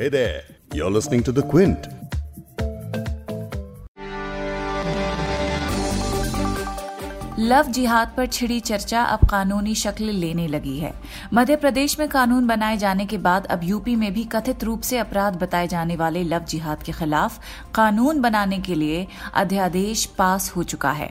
Hey there, you're listening to The Quint. Love जिहाद पर छिड़ी चर्चा अब कानूनी शक्ल लेने लगी है। मध्य प्रदेश में कानून बनाए जाने के बाद अब यूपी में भी कथित रूप से अपराध बताए जाने वाले लव जिहाद के खिलाफ कानून बनाने के लिए अध्यादेश पास हो चुका है।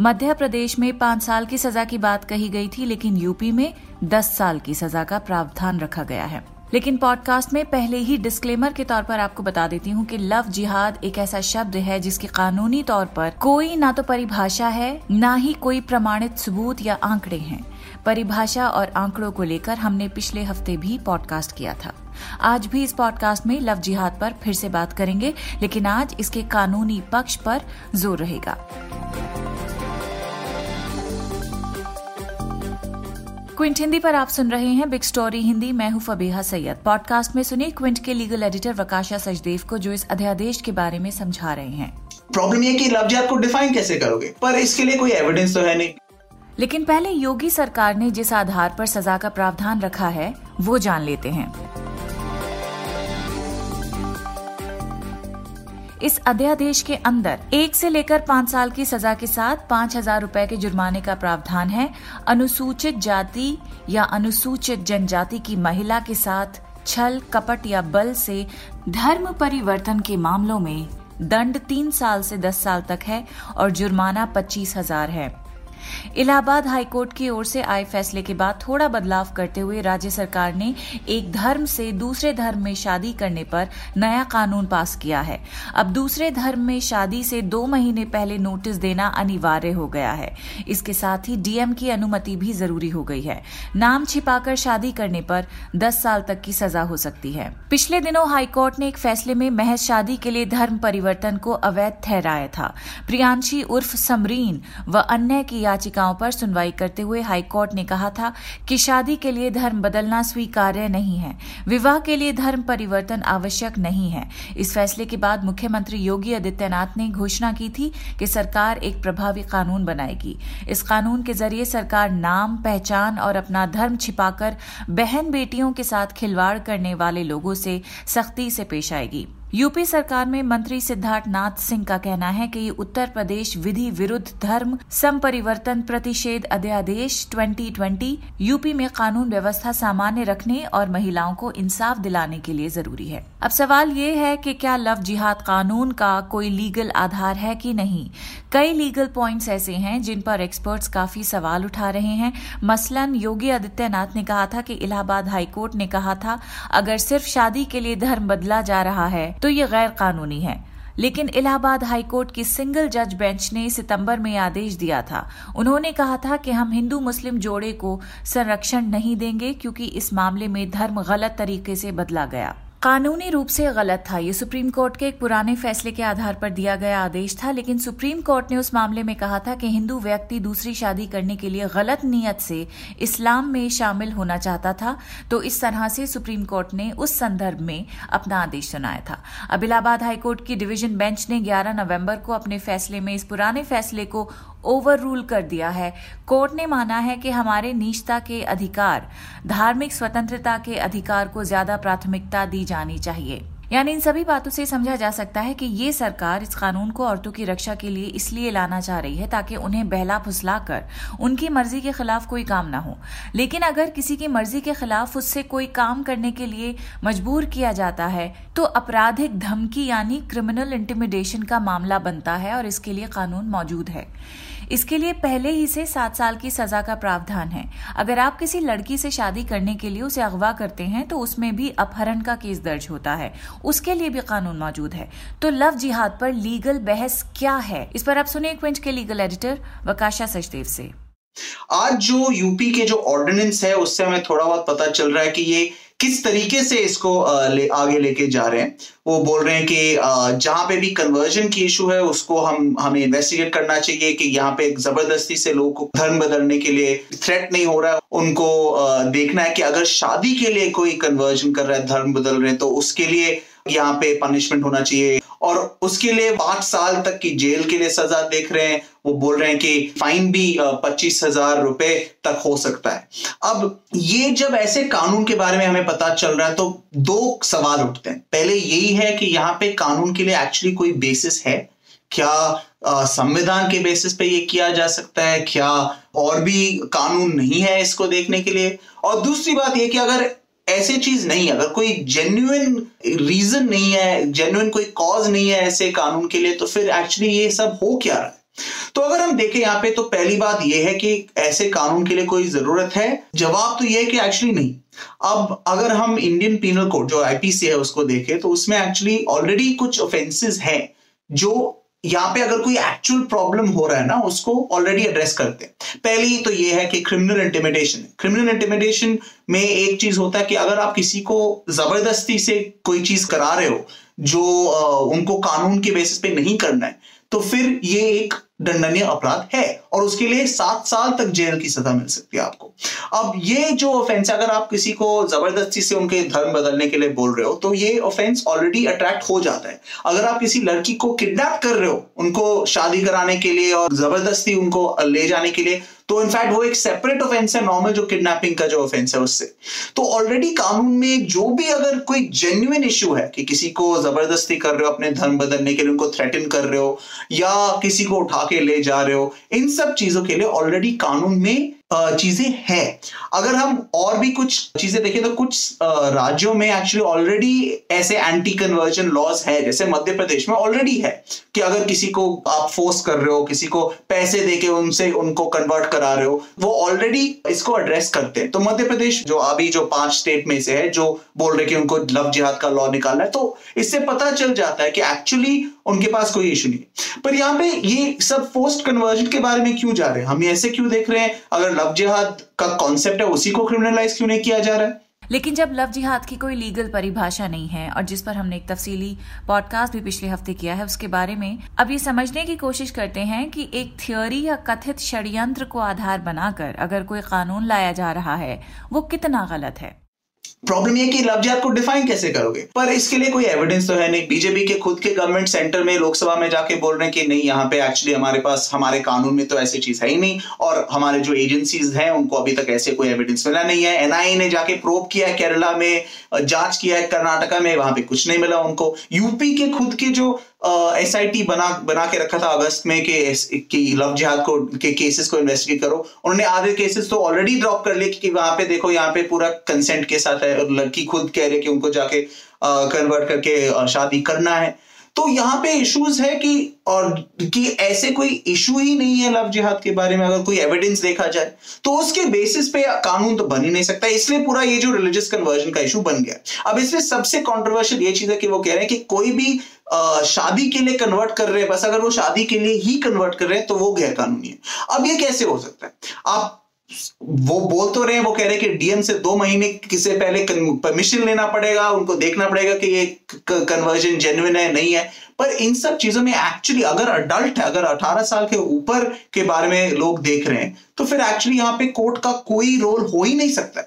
मध्य प्रदेश में पाँच साल की सजा की बात कही गई थी लेकिन यूपी में दस साल की सजा का प्रावधान रखा गया है। लेकिन पॉडकास्ट में पहले ही डिस्क्लेमर के तौर पर आपको बता देती हूँ कि लव जिहाद एक ऐसा शब्द है जिसकी कानूनी तौर पर कोई ना तो परिभाषा है, ना ही कोई प्रमाणित सबूत या आंकड़े हैं। परिभाषा और आंकड़ों को लेकर हमने पिछले हफ़्ते भी पॉडकास्ट किया था। आज भी इस पॉडकास्ट में लव जिहाद पर फिर से बात करेंगे, लेकिन आज इसके कानूनी पक्ष पर ज़ोर रहेगा। क्विंट हिंदी पर आप सुन रहे हैं बिग स्टोरी हिंदी। मैं हूँ फबीहा सैयद। पॉडकास्ट में सुनिए क्विंट के लीगल एडिटर वकाशा सचदेव को जो इस अध्यादेश के बारे में समझा रहे हैं। प्रॉब्लम ये कि जिहाद को डिफाइन कैसे करोगे? पर इसके लिए कोई एविडेंस तो है नहीं। लेकिन पहले योगी सरकार ने जिस आधार पर सजा का प्रावधान रखा है वो जान लेते हैं। इस अध्यादेश के अंदर एक से लेकर पाँच साल की सजा के साथ पाँच हज़ार रूपए के जुर्माने का प्रावधान है। अनुसूचित जाति या अनुसूचित जनजाति की महिला के साथ छल, कपट या बल से धर्म परिवर्तन के मामलों में दंड तीन साल से दस साल तक है और जुर्माना पच्चीस हज़ार है। इलाहाबाद हाईकोर्ट की ओर से आए फैसले के बाद थोड़ा बदलाव करते हुए राज्य सरकार ने एक धर्म से दूसरे धर्म में शादी करने पर नया कानून पास किया है। अब दूसरे धर्म में शादी से दो महीने पहले नोटिस देना अनिवार्य हो गया है। इसके साथ ही डीएम की अनुमति भी ज़रूरी हो गई है। नाम छिपाकर शादी करने पर दस साल तक की सजा हो सकती है। पिछले दिनों हाईकोर्ट ने एक फैसले में महज शादी के लिए धर्म परिवर्तन को अवैध ठहराया था। प्रियांशी उर्फ़ समरीन व अन्य की याचिकाओं पर सुनवाई करते हुए हाईकोर्ट ने कहा था कि शादी के लिए धर्म बदलना स्वीकार्य नहीं है। विवाह के लिए धर्म परिवर्तन आवश्यक नहीं है। इस फैसले के बाद मुख्यमंत्री योगी आदित्यनाथ ने घोषणा की थी कि सरकार एक प्रभावी कानून बनाएगी। इस कानून के ज़रिए सरकार नाम, पहचान और अपना धर्म छिपाकर बहन बेटियों के साथ खिलवाड़ करने वाले लोगों से सख्ती से पेश आएगी। यूपी सरकार में मंत्री सिद्धार्थ नाथ सिंह का कहना है कि उत्तर प्रदेश विधि विरुद्ध धर्म संपरिवर्तन प्रतिषेध अध्यादेश 2020 यूपी में कानून व्यवस्था सामान्य रखने और महिलाओं को इंसाफ दिलाने के लिए ज़रूरी है। अब सवाल ये है कि क्या लव जिहाद कानून का कोई लीगल आधार है कि नहीं? कई लीगल पॉइंट्स ऐसे हैं जिन पर एक्सपर्ट्स काफ़ी सवाल उठा रहे हैं। मसलन, योगी आदित्यनाथ ने कहा था कि इलाहाबाद हाईकोर्ट ने कहा था, अगर सिर्फ़ शादी के लिए धर्म बदला जा रहा है तो ये गैर कानूनी है। लेकिन इलाहाबाद हाईकोर्ट की सिंगल जज बेंच ने सितंबर में आदेश दिया था। उन्होंने कहा था कि हम हिंदू मुस्लिम जोड़े को संरक्षण नहीं देंगे क्योंकि इस मामले में धर्म गलत तरीके से बदला गया। कानूनी रूप से गलत था। ये सुप्रीम कोर्ट के एक पुराने फैसले के आधार पर दिया गया आदेश था, लेकिन सुप्रीम कोर्ट ने उस मामले में कहा था कि हिंदू व्यक्ति दूसरी शादी करने के लिए गलत नीयत से इस्लाम में शामिल होना चाहता था तो इस तरह से सुप्रीम कोर्ट ने उस संदर्भ में अपना आदेश सुनाया था। अब इलाहाबाद हाईकोर्ट की डिवीज़न बेंच ने 11 नवंबर को अपने फैसले में इस पुराने फैसले को ओवर रूल कर दिया है। कोर्ट ने माना है कि हमारे निजता के अधिकार, धार्मिक स्वतंत्रता के अधिकार को ज़्यादा प्राथमिकता दी जानी चाहिए। यानी इन सभी बातों से समझा जा सकता है कि ये सरकार इस कानून को औरतों की रक्षा के लिए इसलिए लाना चाह रही है ताकि उन्हें बहला फुसला कर उनकी मर्ज़ी के खिलाफ कोई काम ना हो। लेकिन अगर किसी की मर्ज़ी के खिलाफ उससे कोई काम करने के लिए मजबूर किया जाता है तो आपराधिक धमकी यानी क्रिमिनल इंटिमिडेशन का मामला बनता है और इसके लिए कानून मौजूद है। इसके लिए पहले ही से सात साल की सजा का प्रावधान है। अगर आप किसी लड़की से शादी करने के लिए उसे अगवा करते हैं तो उसमें भी अपहरण का केस दर्ज होता है। उसके लिए भी कानून मौजूद है। तो लव जिहाद पर लीगल बहस क्या है? इस पर आप सुने क्विंट के लीगल एडिटर वकाशा सचदेव से। आज जो यूपी के जो ऑर्डिनेंस है, उससे हमें थोड़ा बहुत पता चल रहा है कि ये किस तरीके से इसको ले, आगे लेके जा रहे हैं? वो बोल रहे हैं कि जहाँ पे भी कन्वर्जन की इशू है उसको हम हमें इन्वेस्टिगेट करना चाहिए कि यहाँ पे ज़बरदस्ती से लोगों को धर्म बदलने के लिए थ्रेट नहीं हो रहा है। उनको देखना है कि अगर शादी के लिए कोई कन्वर्जन कर रहा है धर्म बदल रहे हैं तो उसके लिए यहाँ पे पनिशमेंट होना चाहिए। और उसके लिए पाँच साल तक की जेल के लिए सजा देख रहे हैं। वो बोल रहे हैं कि फाइन भी पच्चीस हज़ार रुपए तक हो सकता है। अब ये जब ऐसे कानून के बारे में हमें पता चल रहा है तो दो सवाल उठते हैं। पहले यही है कि यहाँ पे कानून के लिए एक्चुअली कोई बेसिस है? क्या संविधान के बेसिस पे ये किया जा सकता है? क्या और भी कानून नहीं है इसको देखने के लिए? और दूसरी बात ये कि अगर ऐसी चीज़ नहीं अगर कोई जेन्युइन रीजन नहीं है जेन्युइन कोई कॉज नहीं है ऐसे कानून के लिए तो फिर एक्चुअली ये सब हो क्या रहा है? तो अगर हम देखें यहाँ पे तो पहली बात यह है कि ऐसे कानून के लिए कोई ज़रूरत है। जवाब तो यह है कि एक्चुअली नहीं। अब अगर हम इंडियन पीनल कोड जो आईपीसी है, उसको देखें तो उसमें एक्चुअली ऑलरेडी कुछ ऑफेंसेस हैं, जो यहाँ पे अगर कोई एक्चुअल प्रॉब्लम हो रहा है ना, उसको ऑलरेडी एड्रेस करते हैं। पहली तो ये है कि क्रिमिनल इंटिमिडेशन क्रिमिनल इंटिमिडेशन में एक चीज़ होता है कि अगर आप किसी को ज़बरदस्ती से कोई चीज़ करा रहे हो, जो उनको कानून के बेसिस पे नहीं करना है तो फिर ये एक दंडनीय अपराध है और उसके लिए सात साल तक जेल की सजा मिल सकती है आपको। अब ये जो ऑफेंस अगर आप किसी को ज़बरदस्ती से उनके धर्म बदलने के लिए बोल रहे हो तो ये ऑफेंस ऑलरेडी अट्रैक्ट हो जाता है। अगर आप किसी लड़की को किडनैप कर रहे हो, उनको शादी कराने के लिए और ज़बरदस्ती उनको ले जाने के लिए तो इनफैक्ट वो एक सेपरेट ऑफेंस है नॉर्मल जो किडनैपिंग का जो ऑफेंस है उससे। तो ऑलरेडी कानून में जो भी अगर कोई जेन्युइन इश्यू है कि किसी को ज़बरदस्ती कर रहे हो, अपने धर्म बदलने के लिए उनको थ्रेटन कर रहे हो, या किसी को उठा के ले जा रहे हो इन सब चीज़ों के लिए ऑलरेडी कानून में चीज़ें हैं। अगर हम और भी कुछ चीज़ें देखें तो कुछ राज्यों में एक्चुअली ऑलरेडी ऐसे एंटी कन्वर्जन लॉज है, जैसे मध्य प्रदेश में ऑलरेडी है कि अगर किसी को आप फोर्स कर रहे हो, किसी को पैसे देके उनसे उनको कन्वर्ट करा रहे हो, वो ऑलरेडी इसको एड्रेस करते हैं। तो मध्य प्रदेश जो अभी जो पाँच स्टेट में से है, जो बोल रहे कि उनको लव जिहाद का लॉ निकालना है तो इससे पता चल जाता है कि एक्चुअली उनके पास कोई इशू नहीं पर यहाँ पे ये सब पोस्ट कन्वर्जन के बारे में क्यों जा रहे हैं? हम ऐसे क्यों देख रहे हैं? अगर लव जिहाद का कॉन्सेप्ट है, उसी को क्रिमिनलाइज क्यों नहीं किया जा रहा है? लेकिन जब लव जिहाद की कोई लीगल परिभाषा नहीं है और जिस पर हमने एक तफसीली पॉडकास्ट भी पिछले हफ़्ते किया है, उसके बारे में अब ये समझने की कोशिश करते हैं कि एक थ्योरी या कथित षड्यंत्र को आधार बनाकर अगर कोई कानून लाया जा रहा है, वो कितना गलत है? प्रॉब्लम ये कि जिहाद को डिफाइन कैसे करोगे? पर इसके लिए कोई एविडेंस तो है नहीं। बीजेपी के खुद के गवर्नमेंट सेंटर में लोकसभा में जाके बोल रहे हैं कि नहीं, यहाँ पे एक्चुअली हमारे पास, हमारे कानून में तो ऐसी चीज़ है ही नहीं। और हमारे जो एजेंसीज हैं, उनको अभी तक ऐसे कोई एविडेंस मिला नहीं है। एनआईए ने जाके प्रोब किया है केरला में, जाँच किया है कर्नाटका में, वहाँ पे कुछ नहीं मिला उनको। यूपी के खुद के जो एस आई टी बना बना के रखा था अगस्त में कि, कि लव जिहाद को के केसेस को इन्वेस्टिगेट करो। उन्होंने आधे केसेस तो ऑलरेडी ड्रॉप कर लिए कि वहाँ पे देखो यहाँ पे पूरा कंसेंट के साथ है और लड़की खुद कह रही है कि उनको जाके कन्वर्ट करके शादी करना है। तो यहाँ पे इश्यूज़ है कि और कि ऐसे कोई इशू ही नहीं है लव जिहाद के बारे में, अगर कोई एविडेंस देखा जाए तो उसके बेसिस पे कानून तो बन ही नहीं सकता। इसलिए पूरा ये जो रिलीजियस कन्वर्जन का इशू बन गया। अब इसमें सबसे कॉन्ट्रोवर्शियल ये चीज़ है कि वो कह रहे हैं कि कोई भी शादी के लिए कन्वर्ट कर रहे हैं, बस अगर वो शादी के लिए ही कन्वर्ट कर रहे हैं तो वो गैर कानूनी है। अब ये कैसे हो सकता है? आप वो बोल तो रहे हैं, वो कह रहे हैं कि डीएम से दो महीने किसे पहले परमिशन लेना पड़ेगा, उनको देखना पड़ेगा कि ये कन्वर्जन जेन्युइन है, नहीं है। पर इन सब चीज़ों में एक्चुअली अगर अडल्ट अगर 18 साल के ऊपर के बारे में लोग देख रहे हैं तो फिर एक्चुअली यहाँ पे कोर्ट का कोई रोल हो ही नहीं सकता।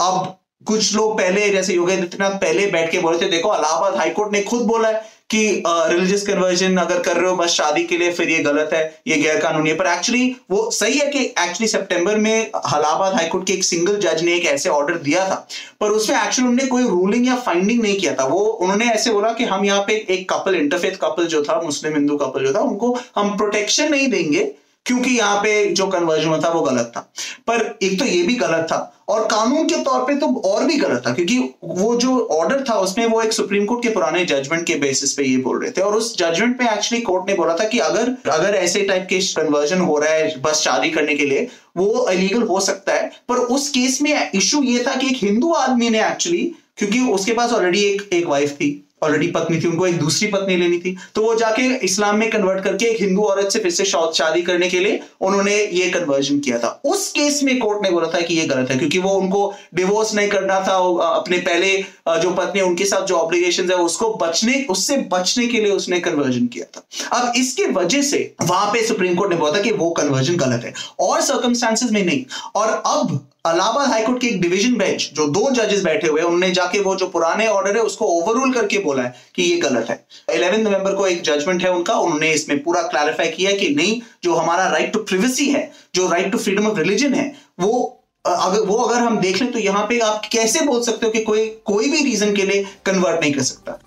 अब कुछ लोग पहले, जैसे योगी आदित्यनाथ पहले बैठ के बोले थे, देखो, इलाहाबाद हाईकोर्ट ने खुद बोला है कि रिलीजियस uh, कन्वर्जन अगर कर रहे हो बस शादी के लिए फिर ये गलत है ये गैर कानूनी है। पर एक्चुअली वो सही है कि एक्चुअली सितंबर में इलाहाबाद हाईकोर्ट के एक सिंगल जज ने एक ऐसे ऑर्डर दिया था पर उसमें एक्चुअली उन्होंने कोई रूलिंग या फाइंडिंग नहीं किया था। वो उन्होंने ऐसे बोला कि हम यहाँ पे एक कपल इंटरफेथ कपल जो था मुस्लिम हिंदू कपल जो था उनको हम प्रोटेक्शन नहीं देंगे क्योंकि यहाँ पे जो कन्वर्जन था वो गलत था। पर एक तो ये भी गलत था और कानून के तौर पे तो और भी गलत था, क्योंकि वो जो ऑर्डर था उसमें वो एक सुप्रीम कोर्ट के पुराने जजमेंट के बेसिस पे ये बोल रहे थे। और उस जजमेंट पे एक्चुअली कोर्ट ने बोला था कि अगर अगर ऐसे टाइप के कन्वर्जन हो रहा है बस शादी करने के लिए, वो इलीगल हो सकता है। पर उस केस में इशू ये था कि एक हिंदू आदमी ने एक्चुअली क्योंकि उसके पास ऑलरेडी एक एक वाइफ थी ऑलरेडी पत्नी थी, उनको एक दूसरी पत्नी लेनी थी। तो वो जाके इस्लाम में कन्वर्ट करके एक हिंदू औरत से फिर से शादी करने के लिए उन्होंने ये कन्वर्जन किया था। उस केस में कोर्ट ने बोला था कि ये गलत है, क्योंकि वो उनको डिवोर्स नहीं करना था अपने पहले जो पत्नी उनके साथ जो ऑब्लिगेशन है, उसको बचने, उससे बचने के लिए उसने कन्वर्जन किया था। अब इसके वजह से वहाँ पे सुप्रीम कोर्ट ने बोला था कि वो कन्वर्जन गलत है। और सर्कमस्टांसेस में नहीं। और अब अलाहाबाद हाईकोर्ट के एक डिवीज़न बेंच, जो दो जजेस बैठे हुए उन्होंने जाके वो जो पुराने ऑर्डर है, उसको ओवररूल करके बोला है कि ये गलत है। इलेवन नवंबर को एक जजमेंट है उनका, उन्होंने इसमें पूरा क्लैरिफाई किया कि नहीं, जो हमारा राइट टू प्रिवेसी है, जो right to freedom of religion है, वो अगर वो अगर हम देख लें तो यहाँ पे आप कैसे बोल सकते हो कि कोई कोई भी रीजन के लिए कन्वर्ट नहीं कर सकता?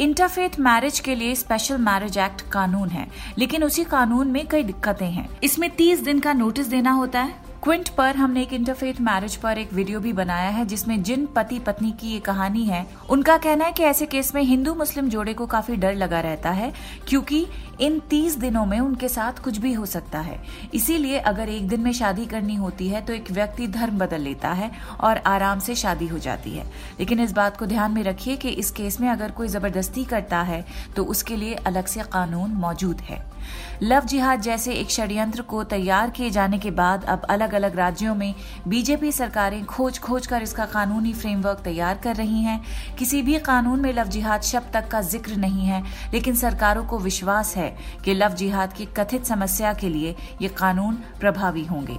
इंटरफेथ मैरिज के लिए स्पेशल मैरिज एक्ट कानून है, लेकिन उसी कानून में कई दिक्कतें हैं। इसमें 30 दिन का नोटिस देना होता है। क्विंट पर हमने एक इंटरफेथ मैरिज पर एक वीडियो भी बनाया है, जिसमें जिन पति पत्नी की ये कहानी है, उनका कहना है कि ऐसे केस में हिंदू मुस्लिम जोड़े को काफ़ी डर लगा रहता है, क्योंकि इन तीस दिनों में उनके साथ कुछ भी हो सकता है। इसीलिए अगर एक दिन में शादी करनी होती है तो एक व्यक्ति धर्म बदल लेता है और आराम से शादी हो जाती है। लेकिन इस बात को ध्यान में रखिए कि इस केस में अगर कोई ज़बरदस्ती करता है तो उसके लिए अलग से कानून मौजूद है। लव जिहाद जैसे एक षड्यंत्र को तैयार किए जाने के बाद अब अलग अलग राज्यों में बीजेपी सरकारें खोज खोज कर इसका कानूनी फ्रेमवर्क तैयार कर रही हैं। किसी भी कानून में लव जिहाद शब्द तक का ज़िक्र नहीं है, लेकिन सरकारों को विश्वास है कि लव जिहाद की कथित समस्या के लिए ये कानून प्रभावी होंगे।